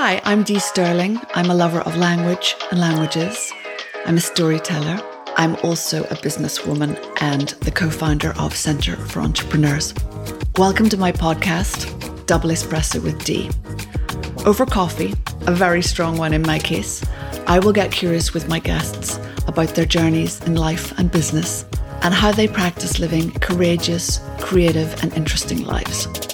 Hi, I'm Dee Sterling. I'm a lover of language and languages. I'm a storyteller. I'm also a businesswoman and the co founder of Centre for Entrepreneurs. Welcome to my podcast, Double Espresso with Dee. Over coffee, a very strong one in my case, I will get curious with my guests about their journeys in life and business and how they practice living courageous, creative, and interesting lives.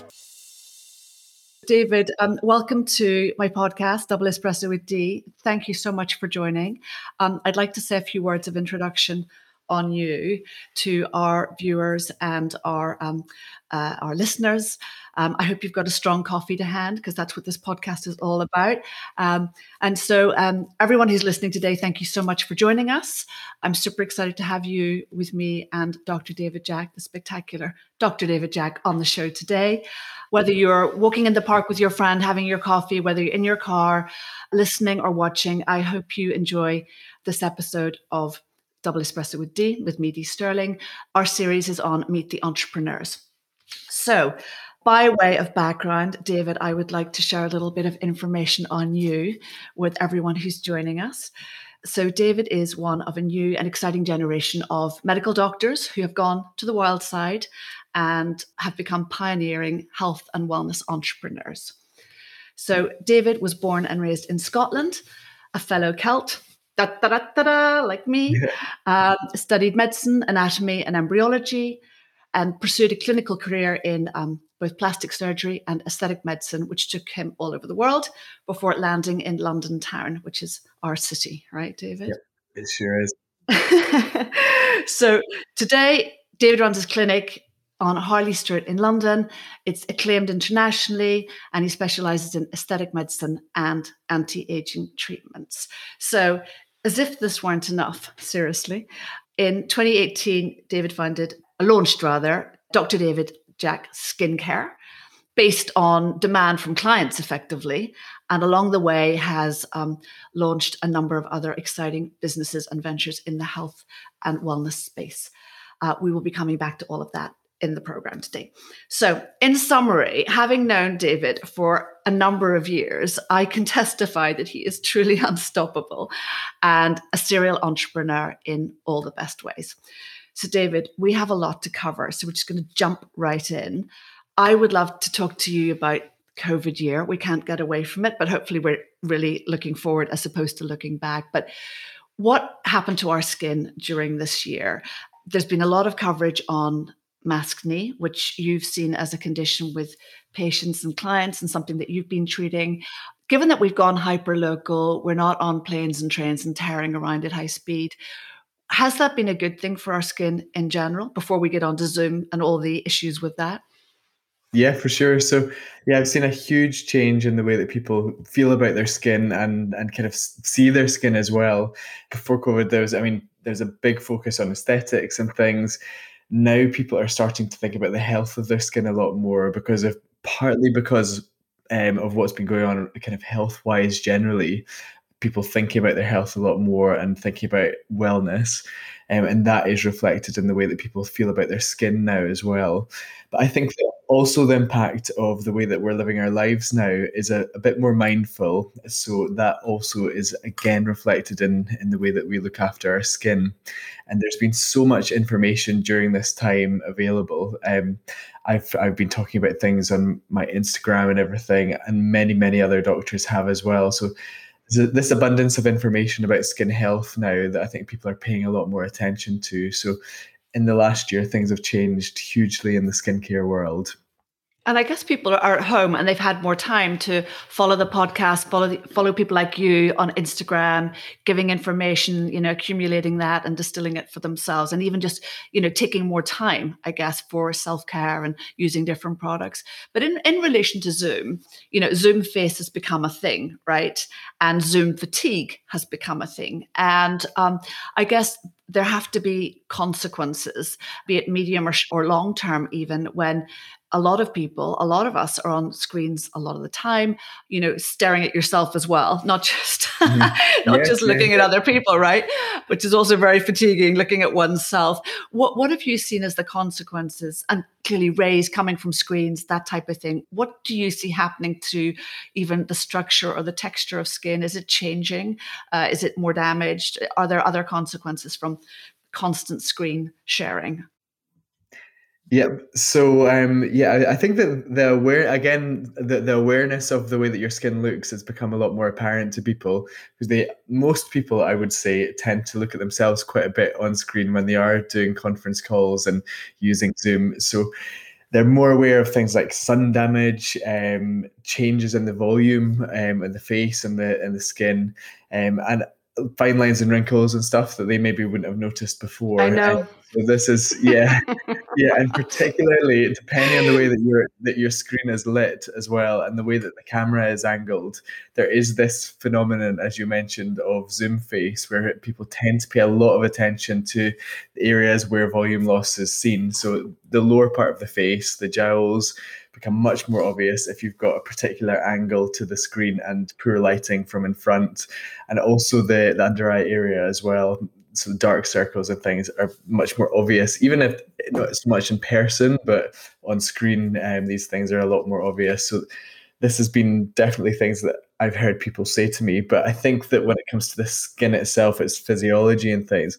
David, um, welcome to my podcast, Double Espresso with Dee. Thank you so much for joining. Um, I'd like to say a few words of introduction on you to our viewers and our um, uh, our listeners. Um, I hope you've got a strong coffee to hand because that's what this podcast is all about. Um, and so, um, everyone who's listening today, thank you so much for joining us. I'm super excited to have you with me and Dr. David Jack, the spectacular Dr. David Jack, on the show today. Whether you're walking in the park with your friend, having your coffee, whether you're in your car, listening or watching, I hope you enjoy this episode of Double Espresso with Dee, with me, Dee Sterling. Our series is on Meet the Entrepreneurs. So, by way of background, David, I would like to share a little bit of information on you with everyone who's joining us. So, David is one of a new and exciting generation of medical doctors who have gone to the wild side and have become pioneering health and wellness entrepreneurs. So, David was born and raised in Scotland, a fellow Celt, da, da, da, da, da, like me, yeah. um, studied medicine, anatomy, and embryology, and pursued a clinical career in um, both plastic surgery and aesthetic medicine, which took him all over the world before landing in London town, which is our city, right, David? Yep, it sure is. so today, David runs his clinic on Harley Street in London. It's acclaimed internationally, and he specializes in aesthetic medicine and anti aging treatments. So, as if this weren't enough, seriously, in 2018, David founded, launched rather, Dr. David Jack Skincare, based on demand from clients effectively. And along the way, has um, launched a number of other exciting businesses and ventures in the health and wellness space. Uh, we will be coming back to all of that in the program today. So, in summary, having known David for a number of years, I can testify that he is truly unstoppable and a serial entrepreneur in all the best ways. So, David, we have a lot to cover. So, we're just going to jump right in. I would love to talk to you about COVID year. We can't get away from it, but hopefully, we're really looking forward as opposed to looking back. But what happened to our skin during this year? There's been a lot of coverage on maskne, which you've seen as a condition with patients and clients and something that you've been treating. Given that we've gone hyper local, we're not on planes and trains and tearing around at high speed. Has that been a good thing for our skin in general before we get on to Zoom and all the issues with that? Yeah, for sure. So, yeah, I've seen a huge change in the way that people feel about their skin and and kind of see their skin as well. Before COVID, there was, I mean, there's a big focus on aesthetics and things now people are starting to think about the health of their skin a lot more because of partly because um, of what's been going on kind of health wise generally. People thinking about their health a lot more and thinking about wellness um, and that is reflected in the way that people feel about their skin now as well. But i think that also the impact of the way that we're living our lives now is a, a, bit more mindful so that also is again reflected in in the way that we look after our skin and there's been so much information during this time available um, I've, I've been talking about things on my Instagram and everything, and many, many other doctors have as well. So this abundance of information about skin health now that I think people are paying a lot more attention to. So in the last year, things have changed hugely in the skincare world. And I guess people are at home and they've had more time to follow the podcast, follow follow people like you on Instagram, giving information, you know, accumulating that and distilling it for themselves, and even just you know taking more time, I guess, for self care and using different products. But in in relation to Zoom, you know, Zoom face has become a thing, right? And Zoom fatigue has become a thing, and um, I guess there have to be consequences, be it medium or, or long term, even when a lot of people, a lot of us are on screens a lot of the time, you know, staring at yourself as well, not just mm-hmm. not yes, just looking yes. at other people, right? Which is also very fatiguing, looking at oneself. What what have you seen as the consequences? And clearly rays coming from screens, that type of thing. What do you see happening to even the structure or the texture of skin? Is it changing? Uh, is it more damaged? Are there other consequences from constant screen sharing? Yeah. So um, yeah, I think that the aware again the, the awareness of the way that your skin looks has become a lot more apparent to people because they most people I would say tend to look at themselves quite a bit on screen when they are doing conference calls and using Zoom. So they're more aware of things like sun damage, um, changes in the volume um, in the face and the and the skin, um, and fine lines and wrinkles and stuff that they maybe wouldn't have noticed before. I know. So this is yeah, yeah, and particularly depending on the way that your that your screen is lit as well, and the way that the camera is angled, there is this phenomenon, as you mentioned, of zoom face, where people tend to pay a lot of attention to the areas where volume loss is seen. So the lower part of the face, the jowls, become much more obvious if you've got a particular angle to the screen and poor lighting from in front, and also the, the under eye area as well some dark circles and things are much more obvious, even if not so much in person, but on screen, um, these things are a lot more obvious. So this has been definitely things that I've heard people say to me. But I think that when it comes to the skin itself, its physiology and things,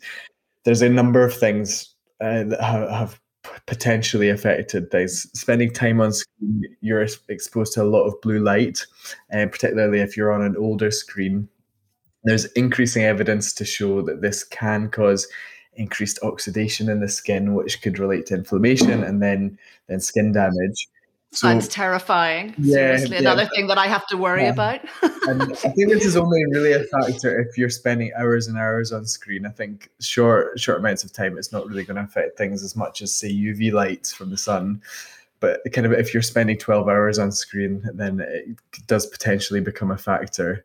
there's a number of things uh, that have, have potentially affected things. Spending time on screen, you're exposed to a lot of blue light, and particularly if you're on an older screen there's increasing evidence to show that this can cause increased oxidation in the skin, which could relate to inflammation and then then skin damage. So, Sounds terrifying. Yeah, Seriously, another thing that I have to worry yeah. about. and I think this is only really a factor if you're spending hours and hours on screen. I think short short amounts of time, it's not really going to affect things as much as say UV lights from the sun. But kind of if you're spending 12 hours on screen, then it does potentially become a factor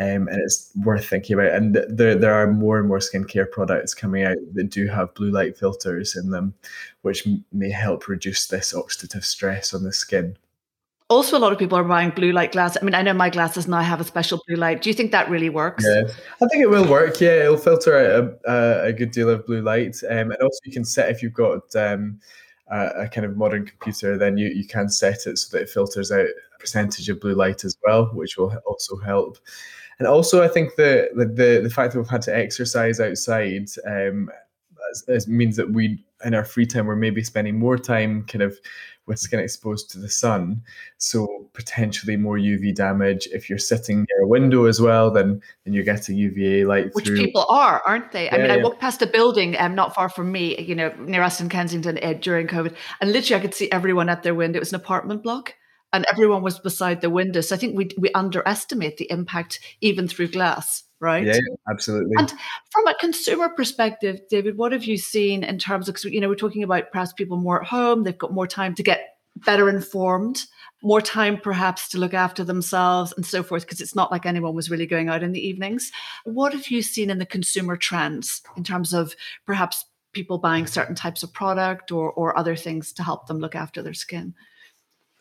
um, and it's worth thinking about. And there, there are more and more skincare products coming out that do have blue light filters in them, which may help reduce this oxidative stress on the skin. Also, a lot of people are buying blue light glasses. I mean, I know my glasses now have a special blue light. Do you think that really works? Yeah, I think it will work. Yeah, it'll filter out a, a, a good deal of blue light. Um, and also, you can set if you've got um, a, a, kind of modern computer, then you, you can set it so that it filters out a percentage of blue light as well, which will also help and also I think the the the fact that we've had to exercise outside um, means that we in our free time we're maybe spending more time kind of with skin exposed to the sun. So potentially more uv damage. If you're sitting near a window as well then then you're getting uva light which through. people are aren't they? I mean yeah. i walked past a building um, not far from me you know near us in kensington uh, during covid and literally i could see everyone at their window. It was an apartment block and everyone was beside the window. So I think we we underestimate the impact even through glass, right? Yeah, absolutely. And from a consumer perspective, David, what have you seen in terms of you know we're talking about perhaps people more at home, they've got more time to get better informed, more time perhaps to look after themselves and so forth, because it's not like anyone was really going out in the evenings. What have you seen in the consumer trends in terms of perhaps people buying certain types of product or or other things to help them look after their skin?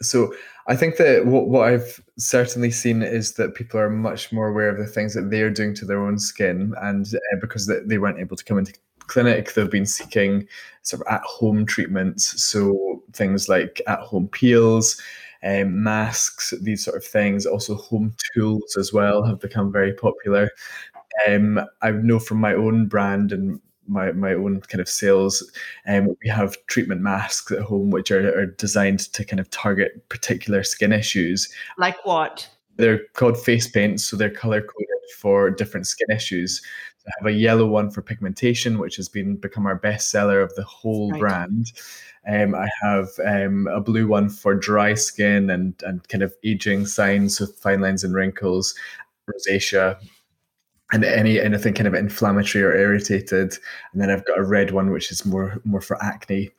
So I think that what, what I've certainly seen is that people are much more aware of the things that they're doing to their own skin, and uh, because they, they weren't able to come into clinic, they've been seeking sort of at-home treatments. So things like at-home peels, um, masks, these sort of things. Also, home tools as well have become very popular. Um, I know from my own brand and my, my own kind of sales. Um, we have treatment masks at home, which are, are designed to kind of target particular skin issues. Like what? They're called face paints, so they're color coded for different skin issues. I have a yellow one for pigmentation, which has been become our best seller of the whole right. brand. Um, I have um, a blue one for dry skin and and kind of aging signs with fine lines and wrinkles, rosacea, and any anything kind of inflammatory or irritated. And then i've got a red one which is more more for acne.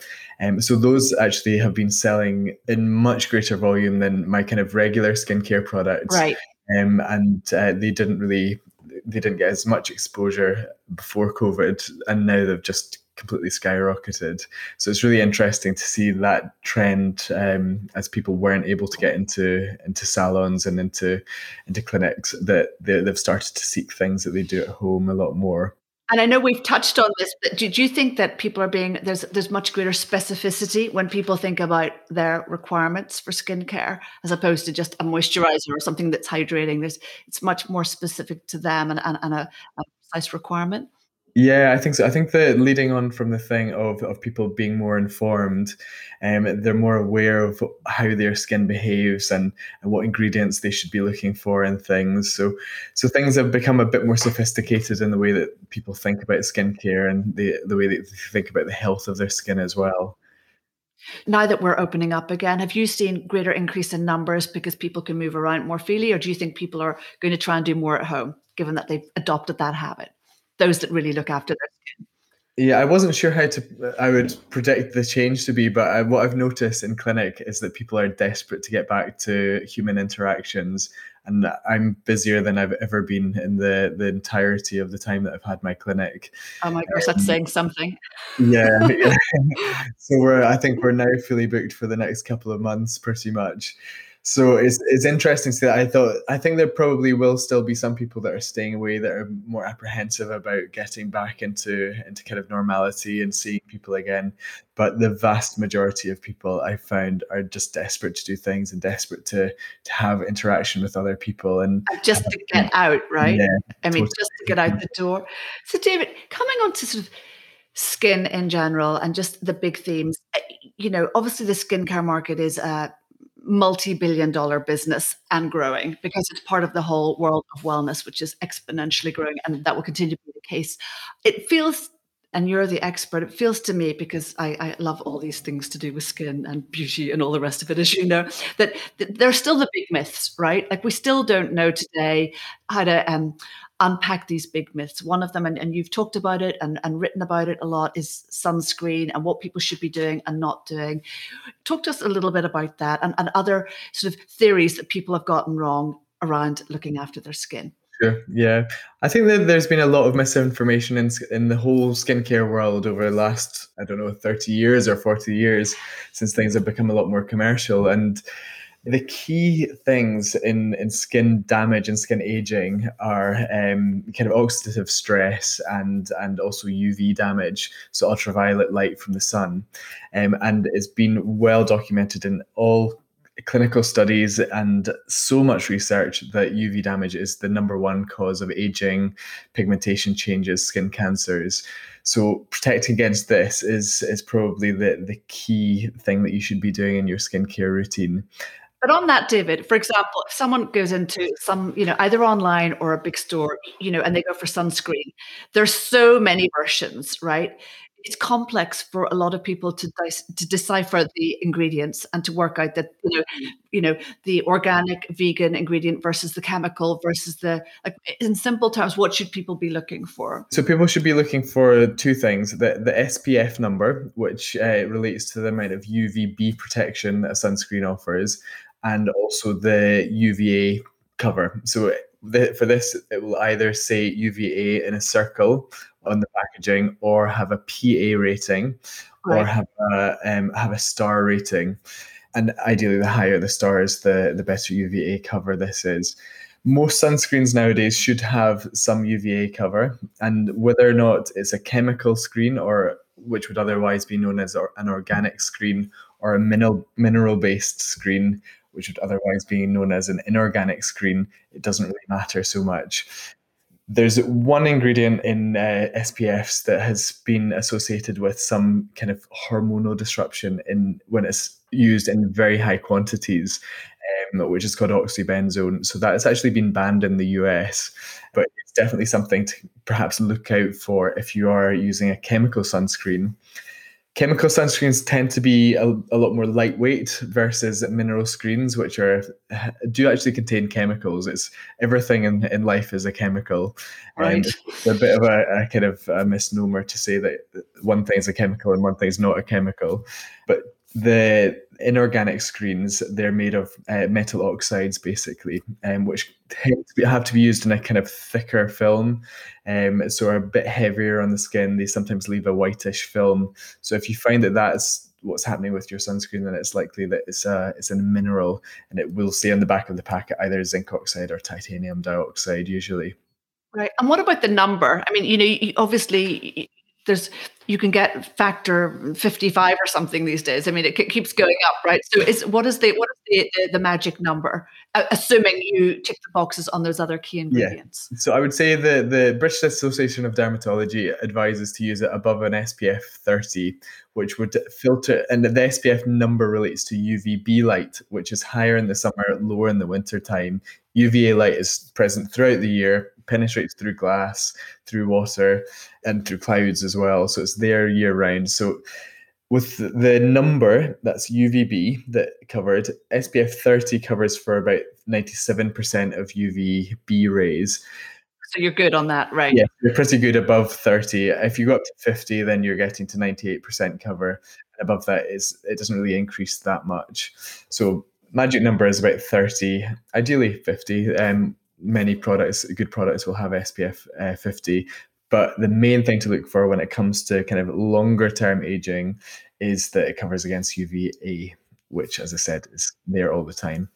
Um, so those actually have been selling in much greater volume than my kind of regular skincare products. Right. Um, and uh, they didn't really they didn't get as much exposure before covid and now they've just completely skyrocketed. So it's really interesting to see that trend um, as people weren't able to get into into salons and into into clinics that they, they've started to seek things that they do at home a lot more. And I know we've touched on this, but do, do you think that people are being there's there's much greater specificity when people think about their requirements for skincare as opposed to just a moisturizer or something that's hydrating? There's it's much more specific to them and, and, and a, a precise requirement. Yeah, I think so. I think that leading on from the thing of, of people being more informed, um, they're more aware of how their skin behaves and, and what ingredients they should be looking for and things. So so things have become a bit more sophisticated in the way that people think about skincare and the the way that they think about the health of their skin as well. Now that we're opening up again, have you seen greater increase in numbers because people can move around more freely, or do you think people are going to try and do more at home, given that they've adopted that habit? Those that really look after their skin. Yeah, I wasn't sure how to. I would predict the change to be, but I, what I've noticed in clinic is that people are desperate to get back to human interactions, and I'm busier than I've ever been in the the entirety of the time that I've had my clinic. Oh my gosh, um, that's saying something. Yeah, yeah. so we're. I think we're now fully booked for the next couple of months, pretty much so it's it's interesting to see that. I thought I think there probably will still be some people that are staying away that are more apprehensive about getting back into into kind of normality and seeing people again. But the vast majority of people I found are just desperate to do things and desperate to to have interaction with other people and just to get out, right? Yeah, I mean, totally. just to get out the door. So, David, coming on to sort of skin in general and just the big themes. Eh, you know, obviously the skincare market is uh, multi-billion dollar business and growing because it's part of the whole world of wellness which is exponentially growing and that will continue to be the case. It feels and you're the expert it feels to me because I, I love all these things to do with skin and beauty and all the rest of it as you know that, that there's still the big myths right? Like we still don't know today how to um, unpack these big myths. One of them, and, and you've talked about it and, and written about it a lot, is sunscreen and what people should be doing and not doing. Talk to us a little bit about that and, and other sort of theories that people have gotten wrong around looking after their skin. Sure. Yeah, I think that there's been a lot of misinformation in in the whole skincare world over the last I don't know 30 years or 40 years since things have become a lot more commercial and the key things in, in skin damage and skin aging are um, kind of oxidative stress and and also UV damage, so ultraviolet light from the sun, um, and it's been well documented in all clinical studies and so much research that UV damage is the number one cause of aging, pigmentation changes, skin cancers. So protecting against this is is probably the the key thing that you should be doing in your skincare routine. But on that, David, for example, if someone goes into some, you know, either online or a big store, you know, and they go for sunscreen, there's so many versions, right? It's complex for a lot of people to to decipher the ingredients and to work out that you know, you know, the organic vegan ingredient versus the chemical versus the like. In simple terms, what should people be looking for? So people should be looking for two things: the the SPF number, which uh, relates to the amount of UVB protection that a sunscreen offers, and also the UVA cover. So the, for this, it will either say UVA in a circle on the packaging, or have a PA rating, right. or have a um, have a star rating. And ideally, the higher the stars, the the better UVA cover this is. Most sunscreens nowadays should have some UVA cover, and whether or not it's a chemical screen or which would otherwise be known as an organic screen or a mineral mineral based screen which would otherwise be known as an inorganic screen, it doesn't really matter so much. There's one ingredient in uh, SPFs that has been associated with some kind of hormonal disruption in when it's used in very high quantities, um, which is called oxybenzone. So that has actually been banned in the US, but it's definitely something to perhaps look out for if you are using a chemical sunscreen chemical sunscreens tend to be a, a, lot more lightweight versus mineral screens which are do actually contain chemicals. It's everything in, in life is a chemical. Right. and it's a bit of a, a, kind of a misnomer to say that one thing is a chemical and one thing is not a chemical. But the inorganic screens they're made of uh, metal oxides basically um, which have to be used in a kind of thicker film um, so are a bit heavier on the skin they sometimes leave a whitish film so if you find that that's what's happening with your sunscreen then it's likely that it's a it's a mineral and it will say on the back of the packet either zinc oxide or titanium dioxide usually Right. And what about the number? I mean, you know, obviously there's you can get factor 55 or something these days. I mean, it keeps going up, right? So, is what is the what is the, the, the magic number? Assuming you tick the boxes on those other key ingredients. Yeah. So, I would say the the British Association of Dermatology advises to use it above an SPF 30, which would filter, and the SPF number relates to UVB light, which is higher in the summer, lower in the winter time. UVA light is present throughout the year, penetrates through glass, through water, and through clouds as well. So it's there year round. So with the number that's UVB that covered, SPF 30 covers for about 97% of UVB rays. So you're good on that, right? Yeah, you're pretty good above 30. If you go up to 50, then you're getting to 98% cover. Above that is it doesn't really increase that much. So magic number is about 30, ideally 50. Um, many products, good products, will have SPF uh, 50. But the main thing to look for when it comes to kind of longer term aging is that it covers against UVA, which, as I said, is there all the time.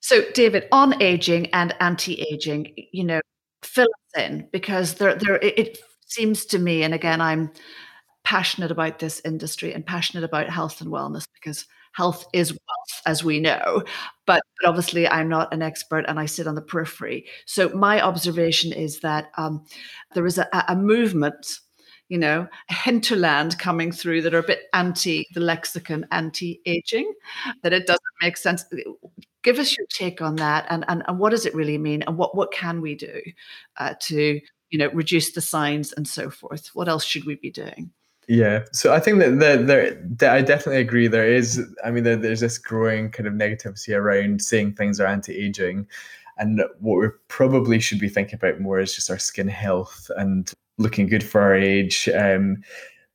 So, David, on aging and anti aging, you know, fill us in because there, there, it seems to me, and again, I'm passionate about this industry and passionate about health and wellness because health is wealth, as we know. But, but, obviously, I'm not an expert and I sit on the periphery. So, my observation is that um, there is a, a movement you know, hinterland coming through that are a bit anti the lexicon, anti aging, that it doesn't make sense. Give us your take on that, and and, and what does it really mean, and what what can we do uh, to you know reduce the signs and so forth? What else should we be doing? Yeah, so I think that there, there, I definitely agree. There is, I mean, there, there's this growing kind of negativity around saying things are anti-aging, and what we probably should be thinking about more is just our skin health and looking good for our age. Um,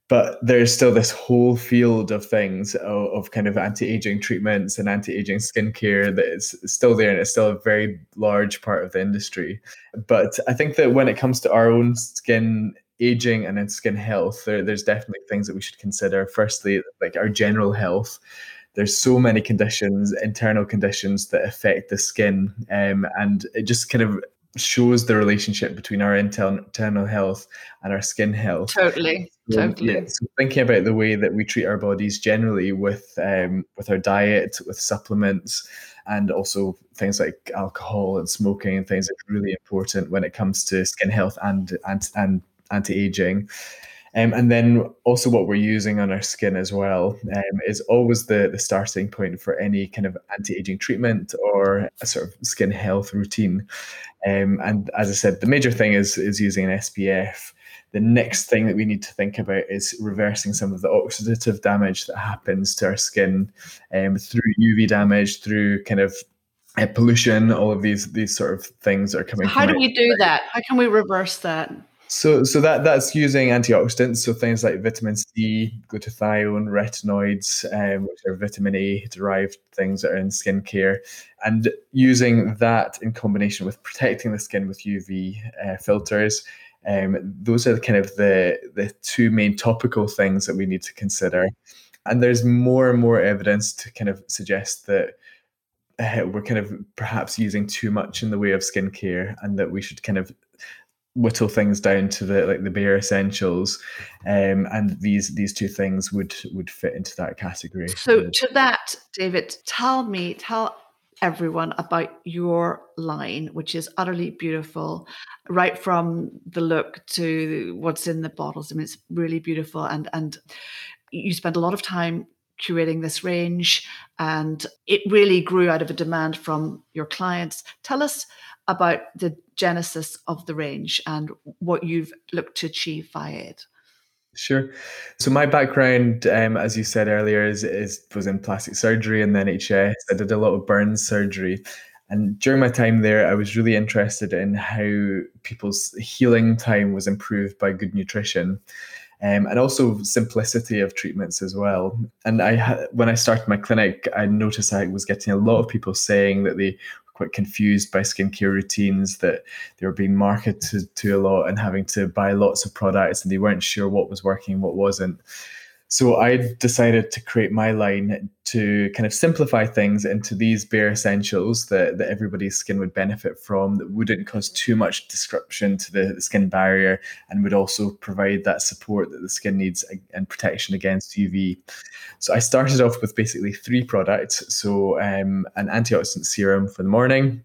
but there's still this whole field of things of, of, kind of anti-aging treatments and anti-aging skincare that is still there and it's still a very large part of the industry but i think that when it comes to our own skin aging and in skin health, there, there's definitely things that we should consider. Firstly, like our general health. There's so many conditions, internal conditions that affect the skin, um, and it just kind of shows the relationship between our internal, internal health and our skin health. Totally, so, totally. Yeah, so thinking about the way that we treat our bodies generally with um, with our diet, with supplements, and also things like alcohol and smoking and things are really important when it comes to skin health and and and anti-aging. Um, and then also what we're using on our skin as well um, is always the, the starting point for any kind of anti-aging treatment or a sort of skin health routine. Um, and as I said, the major thing is is using an SPF. The next thing that we need to think about is reversing some of the oxidative damage that happens to our skin um, through UV damage, through kind of uh, pollution. All of these these sort of things are coming. So how do we do that? How can we reverse that? So, so that that's using antioxidants, so things like vitamin C, glutathione, retinoids, um, which are vitamin A derived things that are in skincare, and using that in combination with protecting the skin with UV uh, filters. Um, those are kind of the the two main topical things that we need to consider. And there's more and more evidence to kind of suggest that uh, we're kind of perhaps using too much in the way of skincare, and that we should kind of whittle things down to the like the bare essentials um, and these these two things would would fit into that category. So to that david tell me tell everyone about your line which is utterly beautiful right from the look to what's in the bottles. I mean it's really beautiful and and you spend a lot of time curating this range and it really grew out of a demand from your clients. Tell us about the genesis of the range and what you've looked to achieve via it. Sure. So my background, um, as you said earlier, is, is was in plastic surgery and then NHS. I did a lot of burn surgery, and during my time there, I was really interested in how people's healing time was improved by good nutrition. Um, and also simplicity of treatments as well. And I, when I started my clinic, I noticed I was getting a lot of people saying that they quite confused by skincare routines that they were being marketed to a lot and having to buy lots of products and they weren't sure what was working what wasn't So I decided to create my line to kind of simplify things into these bare essentials that, that everybody's skin would benefit from, that wouldn't cause too much disruption to the, the skin barrier and would also provide that support that the skin needs and protection against UV. So I started off with basically three products. So um, an antioxidant serum for the morning,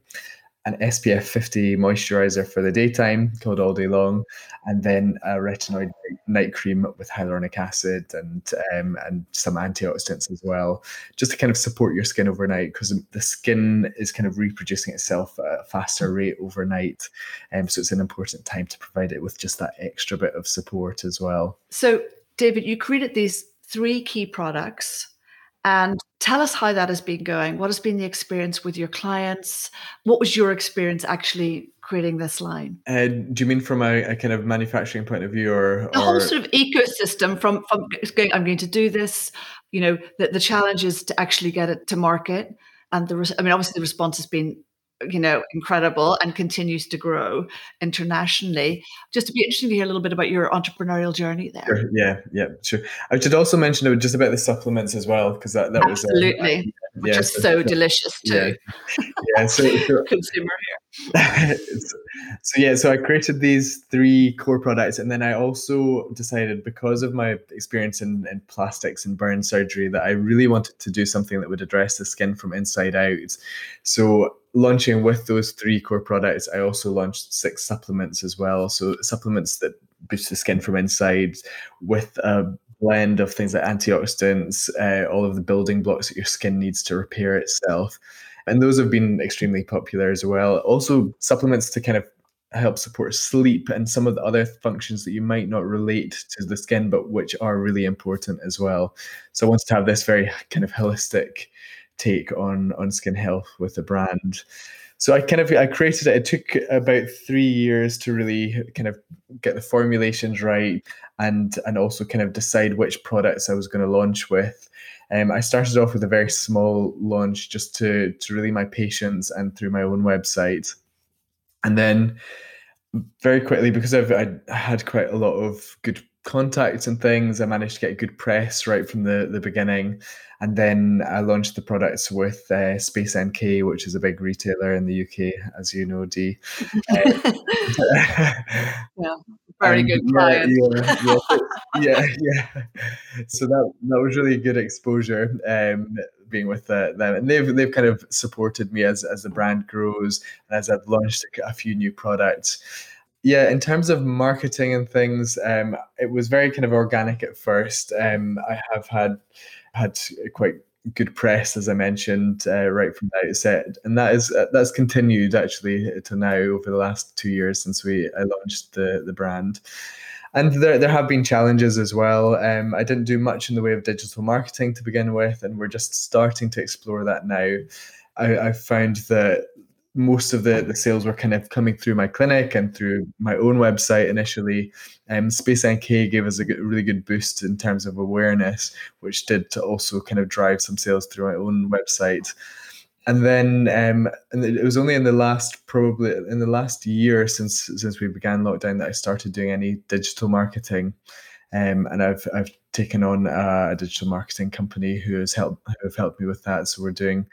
an SPF 50 moisturizer for the daytime called All Day Long, and then a retinoid night cream with hyaluronic acid and um, and some antioxidants as well, just to kind of support your skin overnight because the skin is kind of reproducing itself at a faster rate overnight, and um, so it's an important time to provide it with just that extra bit of support as well. So, David, you created these three key products and tell us how that has been going. What has been the experience with your clients? What was your experience actually creating this line? Uh, do you mean from a, a, kind of manufacturing point of view, or the whole sort of ecosystem? From from going, I'm going to do this. You know, the, the challenge is to actually get it to market, and the I mean, obviously the response has been you know, incredible and continues to grow internationally. Just to be interesting to hear a little bit about your entrepreneurial journey there. Sure. Yeah, yeah, sure. I should also mention just about the supplements as well, because that, that was absolutely, uh, which yeah, is so, so, delicious too. Yeah, yeah so, so consumer here. so yeah, so I created these three core products, and then I also decided because of my experience in, in plastics and burn surgery that I really wanted to do something that would address the skin from inside out. So launching with those three core products, I also launched six supplements as well. So supplements that boost the skin from inside with a blend of things like antioxidants, uh, all of the building blocks that your skin needs to repair itself. And those have been extremely popular as well. Also, supplements to kind of help support sleep and some of the other functions that you might not relate to the skin, but which are really important as well. So I wanted to have this very kind of holistic take on on skin health with the brand. So I kind of I created it. It took about three years to really kind of get the formulations right and and also kind of decide which products I was going to launch with. Um, I started off with a very small launch just to to really my patients and through my own website, and then very quickly because I've I had quite a lot of good contacts and things. I managed to get good press right from the, the beginning. And then I launched the products with uh, Space NK, which is a big retailer in the UK, as you know, Dee. Uh, yeah, very good client. Yeah, yeah, yeah, yeah, So that that was really good exposure. Um, being with uh, them, and they've they've kind of supported me as as the brand grows and as I've launched a, a few new products yeah, in terms of marketing and things, um, it was very kind of organic at first. Um, I have had had quite good press, as I mentioned, uh, right from the outset, and that is uh, that's continued actually to now over the last two years since we I launched the the brand. And there, there have been challenges as well. Um, I didn't do much in the way of digital marketing to begin with, and we're just starting to explore that now. I, I found that most of the, the sales were kind of coming through my clinic and through my own website initially. Um, Space NK gave us a good, really good boost in terms of awareness, which did to also kind of drive some sales through my own website. And then, um, and it was only in the last probably in the last year since since we began lockdown that I started doing any digital marketing. Um, and I've I've taken on a, a digital marketing company who has helped who have helped me with that. So we're doing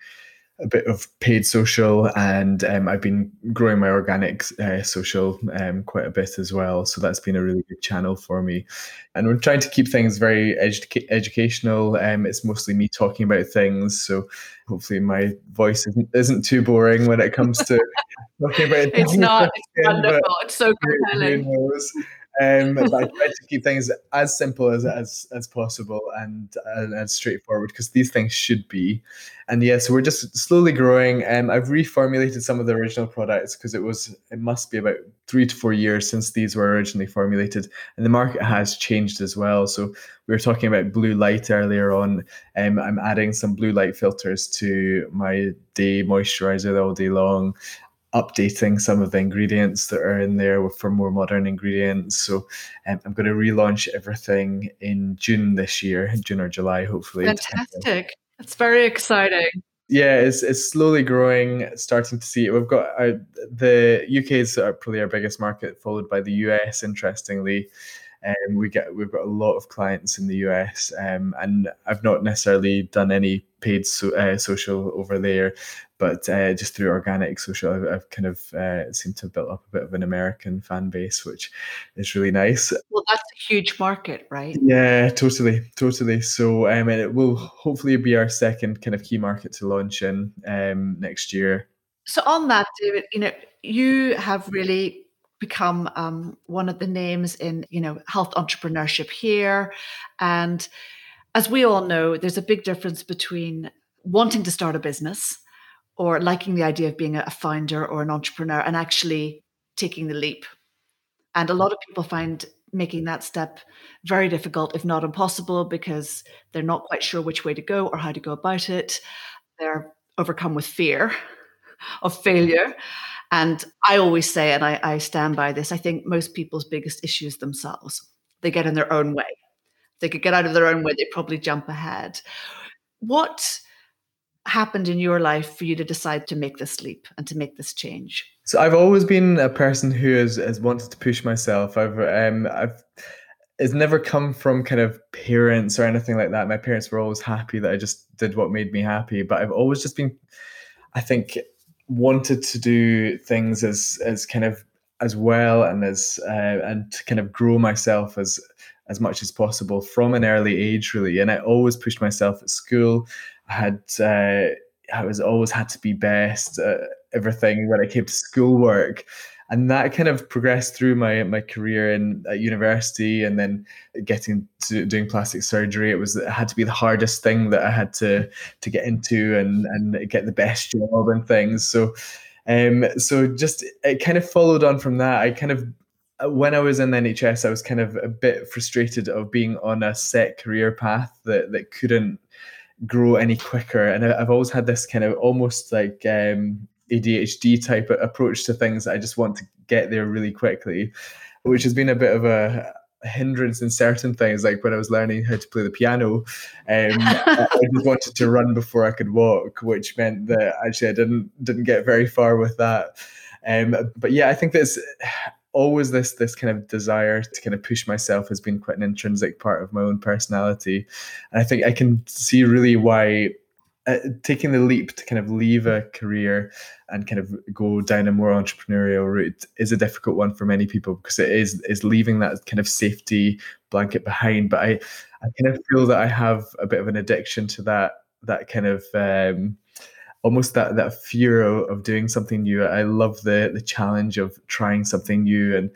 a bit of paid social, and um, I've been growing my organic uh, social um, quite a bit as well. So that's been a really good channel for me. And we're trying to keep things very edu- educational. Um, it's mostly me talking about things, so hopefully my voice isn't, isn't too boring when it comes to talking about. It's not. It's wonderful. It's so compelling. Um, but I try to keep things as simple as as, as possible and, and as straightforward because these things should be. And yeah, so we're just slowly growing. And um, I've reformulated some of the original products because it was it must be about three to four years since these were originally formulated, and the market has changed as well. So we were talking about blue light earlier on. Um, I'm adding some blue light filters to my day moisturizer all day long updating some of the ingredients that are in there for more modern ingredients. So um, I'm going to relaunch everything in June this year, June or July, hopefully. Fantastic. That's very exciting. Yeah, it's, it's slowly growing, starting to see it. We've got our, the UK is probably our biggest market, followed by the US, interestingly. Um, we get we've got a lot of clients in the US, um, and I've not necessarily done any paid so, uh, social over there, but uh, just through organic social, I've, I've kind of uh, seemed to have built up a bit of an American fan base, which is really nice. Well, that's a huge market, right? Yeah, totally, totally. So, um, it will hopefully be our second kind of key market to launch in um, next year. So, on that, David, you know, you have really become um, one of the names in you know health entrepreneurship here, and as we all know, there's a big difference between wanting to start a business or liking the idea of being a founder or an entrepreneur and actually taking the leap. And a lot of people find making that step very difficult, if not impossible, because they're not quite sure which way to go or how to go about it. They're overcome with fear of failure. And I always say, and I, I stand by this, I think most people's biggest issues themselves. They get in their own way. If they could get out of their own way, they'd probably jump ahead. What happened in your life for you to decide to make this leap and to make this change? So I've always been a person who has, has wanted to push myself. I've um I've it's never come from kind of parents or anything like that. My parents were always happy that I just did what made me happy, but I've always just been I think wanted to do things as as kind of as well and as uh, and to kind of grow myself as as much as possible from an early age really. And i always pushed myself at school. I had uh, I was always had to be best at everything when it came to schoolwork, and that kind of progressed through my my career in at university, and then getting to doing plastic surgery. It was it had to be the hardest thing that I had to to get into and and get the best job and things. So. Um, so just it kind of followed on from that. I kind of when I was in NHS, I was kind of a bit frustrated of being on a set career path that that couldn't grow any quicker. And I've always had this kind of almost like um, ADHD type approach to things. I just want to get there really quickly, which has been a bit of a hindrance in certain things. Like when I was learning how to play the piano, um, I just wanted to run before I could walk, which meant that actually I didn't didn't get very far with that. Um, but yeah, I think that's always this this kind of desire to kind of push myself has been quite an intrinsic part of my own personality and i think i can see really why uh, taking the leap to kind of leave a career and kind of go down a more entrepreneurial route is a difficult one for many people because it is is leaving that kind of safety blanket behind. But i i kind of feel that i have a bit of an addiction to that that kind of um, almost that that fear of, of doing something new. I love the the challenge of trying something new. And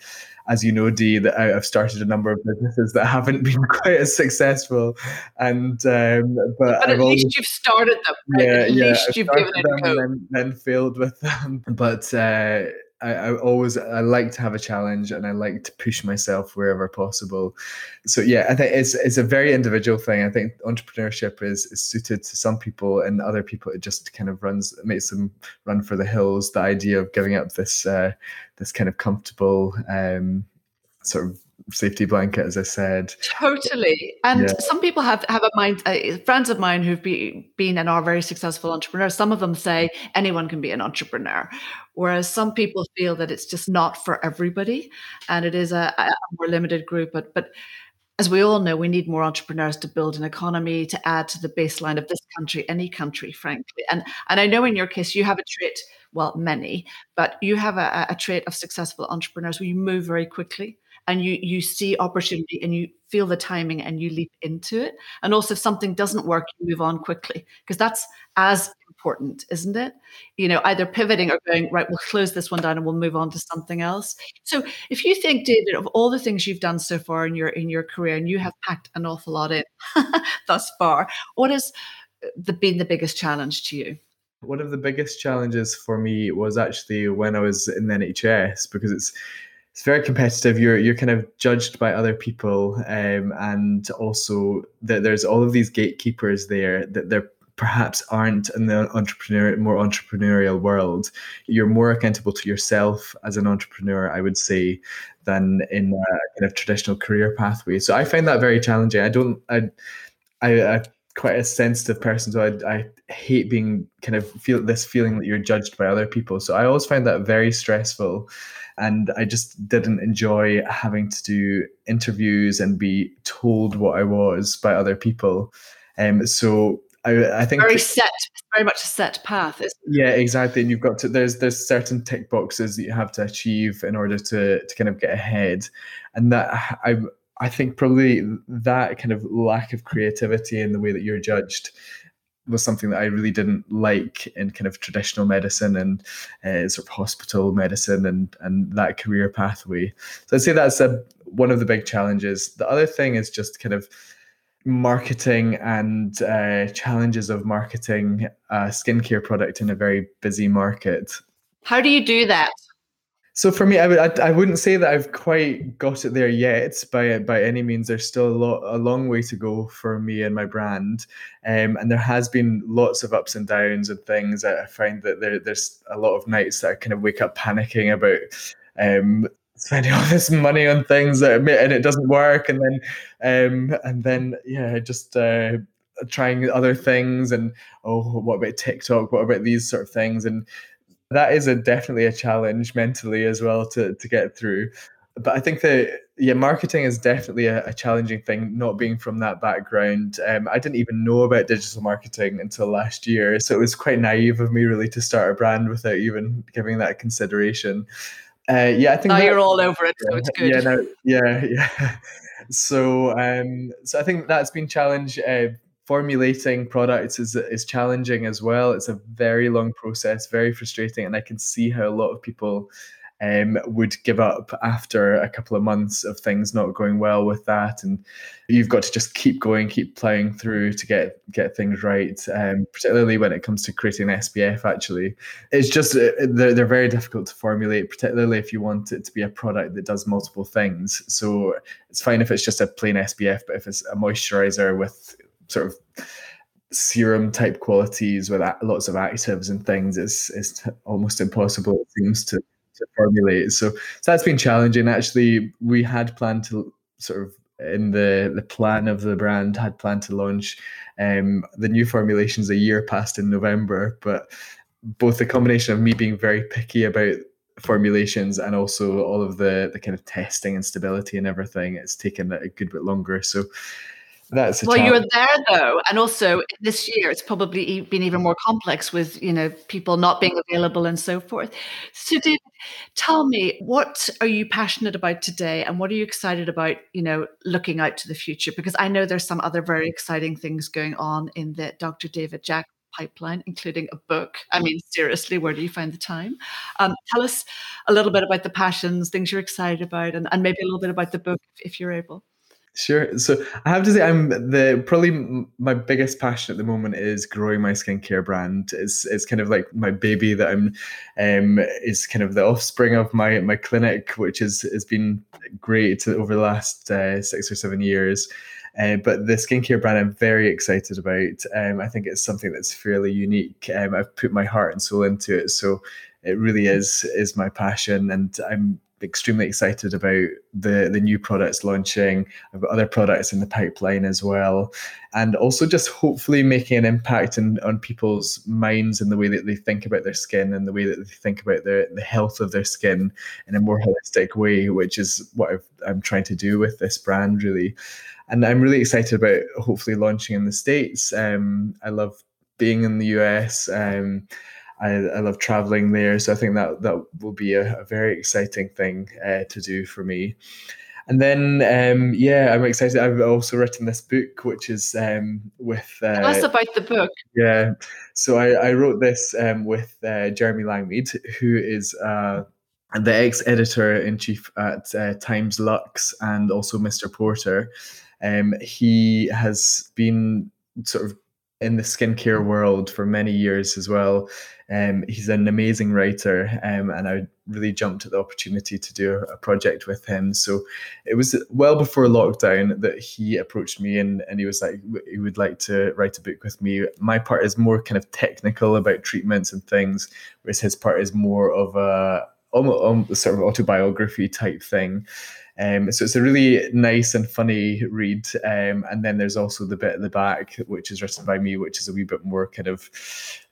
as you know, Dee, that I've started a number of businesses that haven't been quite as successful. And um, but, but at I've least always, you've started them. Right? Yeah, at yeah, least I've you've given it a go. And then, then failed with them. But uh, I, I, always I like to have a challenge and I like to push myself wherever possible. So yeah, I think it's it's a very individual thing. I think entrepreneurship is is suited to some people and other people it just kind of runs makes them run for the hills. The idea of giving up this uh, this kind of comfortable um, sort of safety blanket, as I said. Totally. And yeah. some people have have a mind. Uh, friends of mine who've be, been and are very successful entrepreneurs. Some of them say anyone can be an entrepreneur, whereas some people feel that it's just not for everybody, and it is a, a more limited group. But but as we all know, we need more entrepreneurs to build an economy to add to the baseline of this country, any country, frankly. And and I know in your case you have a trait. Well, many, but you have a, a trait of successful entrepreneurs where you move very quickly and you you see opportunity and you feel the timing and you leap into it. And also if something doesn't work you move on quickly because that's as important isn't it? You know either pivoting or going right we'll close this one down and we'll move on to something else. So if you think david of all the things you've done so far in your in your career and you have packed an awful lot in thus far what has uh, the, been the biggest challenge to you? One of the biggest challenges for me was actually when I was in the NHS because it's it's very competitive. You're you're kind of judged by other people, um, and also that there's all of these gatekeepers there that there perhaps aren't in the entrepreneur more entrepreneurial world. You're more accountable to yourself as an entrepreneur, I would say, than in a kind of traditional career pathway. So I find that very challenging. I don't I I, I quite a sensitive person, so I, I hate being kind of feel this feeling that you're judged by other people. So I always find that very stressful, and I just didn't enjoy having to do interviews and be told what I was by other people. Um, so I, I think very set, very much a set path. yeah, exactly. And you've got to there's there's certain tick boxes that you have to achieve in order to to kind of get ahead, and that I I think probably that kind of lack of creativity in the way that you're judged was something that I really didn't like in kind of traditional medicine and uh, sort of hospital medicine and and that career pathway. So I'd say that's a, one of the big challenges. The other thing is just kind of marketing and uh, challenges of marketing a skincare product in a very busy market. How do you do that? So for me, I would I, I wouldn't say that I've quite got it there yet by by any means. There's still a lot a long way to go for me and my brand, um, and there has been lots of ups and downs and things. I find that there there's a lot of nights that I kind of wake up panicking about um, spending all this money on things that and it doesn't work, and then um, and then yeah, just. Uh, trying other things and oh what about tiktok what about these sort of things and that is a definitely a challenge mentally as well to to get through. But I think that yeah, marketing is definitely a, a challenging thing. Not being from that background, um, I didn't even know about digital marketing until last year, so it was quite naive of me really to start a brand without even giving that consideration. Uh, yeah, I think now that, you're all over it, so it's good. Yeah, no, yeah, yeah. So, um, so I think that's been challenged. Uh, formulating products is is challenging as well. It's a very long process, very frustrating, and I can see how a lot of people um, would give up after a couple of months of things not going well with that, and you've got to just keep going, keep ploughing through to get get things right. Um, particularly when it comes to creating SPF, actually, it's just uh, they're, they're very difficult to formulate, particularly if you want it to be a product that does multiple things. So it's fine if it's just a plain SPF, but if it's a moisturizer with sort of serum type qualities with lots of actives and things is is almost impossible it seems to, to formulate. So so that's been challenging. Actually we had planned to sort of in the the plan of the brand had planned to launch um, the new formulations a year past in November but both the combination of me being very picky about formulations and also all of the the kind of testing and stability and everything it's taken a good bit longer. So that's well challenge. you're there though and also this year it's probably been even more complex with you know people not being available and so forth so David, tell me what are you passionate about today and what are you excited about you know looking out to the future because i know there's some other very exciting things going on in the dr david jack pipeline, including a book. I mean, seriously, where do you find the time? Um, tell us a little bit about the passions, things you're excited about, and, and maybe a little bit about the book if you're able. Sure. So I have to say, I'm the probably my biggest passion at the moment is growing my skincare brand. It's it's kind of like my baby that I'm, um, is kind of the offspring of my my clinic, which is has been great over the last uh, six or seven years. Uh, but the skincare brand I'm very excited about. Um, I think it's something that's fairly unique. Um, I've put my heart and soul into it, so it really is is my passion, and I'm extremely excited about the the new products launching. I've got other products in the pipeline as well, and also just hopefully making an impact in, on people's minds and the way that they think about their skin and the way that they think about the the health of their skin in a more holistic way, which is what i am trying to do with this brand really. And I'm really excited about hopefully launching in the states. Um, I love being in the US. Um, I, I love traveling there. So I think that that will be a, a very exciting thing uh, to do for me. And then, um, yeah, I'm excited. I've also written this book, which is um, with. Uh, Tell us about the book. Yeah. So I, I wrote this um, with uh, Jeremy Langmead, who is uh, the ex editor in chief at uh, Times Lux and also Mr. Porter. Um, he has been sort of in the skincare world for many years as well. Um, he's an amazing writer, um, and I really jumped at the opportunity to do a project with him. So it was well before lockdown that he approached me, and, and he was like, he would like to write a book with me. My part is more kind of technical about treatments and things, whereas his part is more of a almost, almost sort of autobiography type thing. Um, so it's a really nice and funny read. Um, and then there's also the bit at the back, which is written by me, which is a wee bit more kind of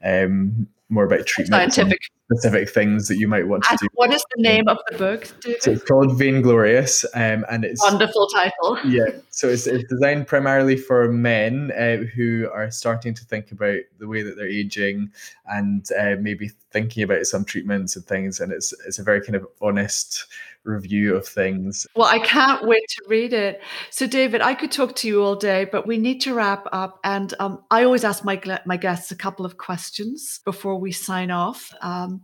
um, more about treatment, scientific, specific things that you might want to and do. What is the name of the book? So it's called Vainglorious, um, and it's wonderful title. Yeah, so it's, it's designed primarily for men uh, who are starting to think about the way that they're aging and uh, maybe thinking about some treatments and things. And it's it's a very kind of honest review of things. Well, I can't wait to read it. So, David, I could talk to you all day, but we need to wrap up. And um, I always ask my my guests a couple of questions before we sign off. Um,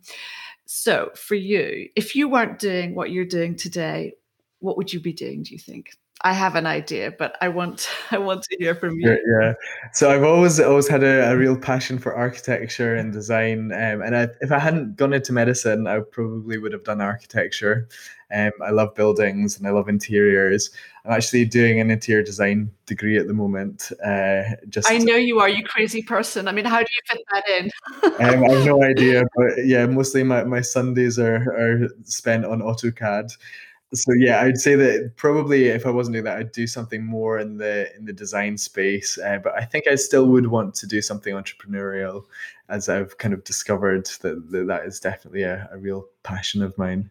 so, for you, if you weren't doing what you're doing today, what would you be doing? Do you think? I have an idea, but I want I want to hear from you. Yeah, so I've always always had a, a real passion for architecture and design, um, and I, if I hadn't gone into medicine, I probably would have done architecture. Um, I love buildings and I love interiors. I'm actually doing an interior design degree at the moment. Uh, just I know you are, you crazy person. I mean, how do you fit that in? um, I have no idea, but yeah, mostly my, my Sundays are, are spent on AutoCAD so yeah i'd say that probably if i wasn't doing that i'd do something more in the in the design space uh, but i think i still would want to do something entrepreneurial as i've kind of discovered that that, that is definitely a, a real passion of mine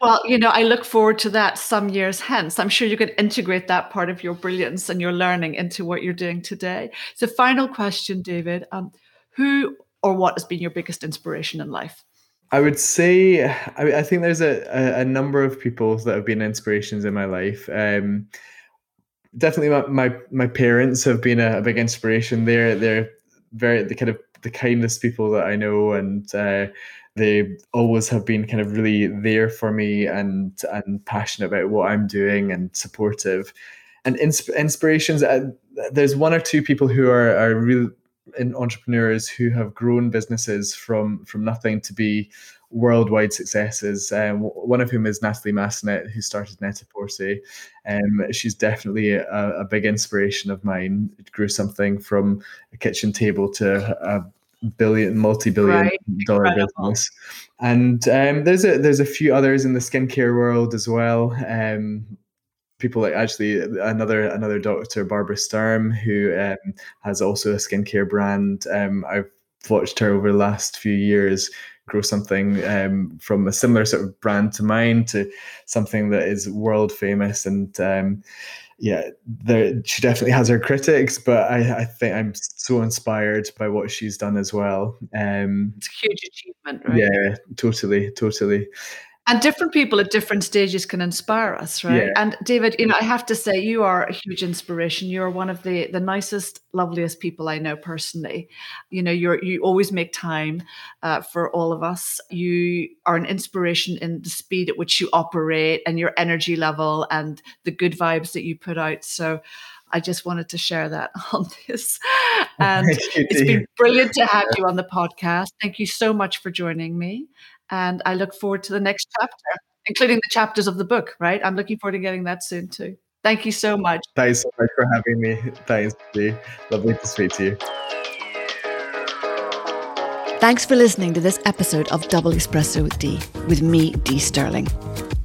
well, you know, I look forward to that some years hence. I'm sure you can integrate that part of your brilliance and your learning into what you're doing today. So, final question, David: um, Who or what has been your biggest inspiration in life? I would say I, I think there's a, a, a, number of people that have been inspirations in my life. Um, definitely, my, my, my parents have been a, a, big inspiration. They're they're very the kind of the kindest people that I know, and uh, they always have been kind of really there for me and and passionate about what I'm doing and supportive. And insp- inspirations, uh, there's one or two people who are are really in entrepreneurs who have grown businesses from from nothing to be worldwide successes. Um, one of whom is Natalie Massenet, who started Net-a-Porter. Um, she's definitely a, a, big inspiration of mine. It grew something from a kitchen table to a billion, multi-billion right. dollar Incredible. business. And um, there's a there's a few others in the skincare world as well. Um, people like actually another another doctor Barbara Sturm who um, has also a skincare brand. Um, I've watched her over the last few years grow something um, from a similar sort of brand to mine to something that is world famous and um, yeah there, she definitely has her critics but I, I think i'm so inspired by what she's done as well. Um, it's a huge achievement right? yeah totally totally and different people at different stages can inspire us right yeah. and david you know i have to say you are a huge inspiration you're one of the the nicest loveliest people i know personally you know you're you always make time uh, for all of us you are an inspiration in the speed at which you operate and your energy level and the good vibes that you put out so I just wanted to share that on this. And it's been brilliant to have you on the podcast. Thank you so much for joining me. And I look forward to the next chapter, including the chapters of the book, right? I'm looking forward to getting that soon too. Thank you so much. Thanks so much for having me. Thanks, Dee. Lovely to speak to you. Thanks for listening to this episode of Double Espresso with Dee, with me, Dee Sterling.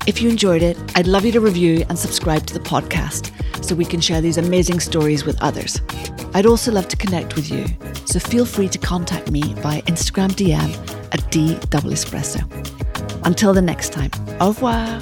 If you enjoyed it, I'd love you to review and subscribe to the podcast so we can share these amazing stories with others. I'd also love to connect with you, so feel free to contact me via Instagram DM at D Double Espresso. Until the next time, au revoir.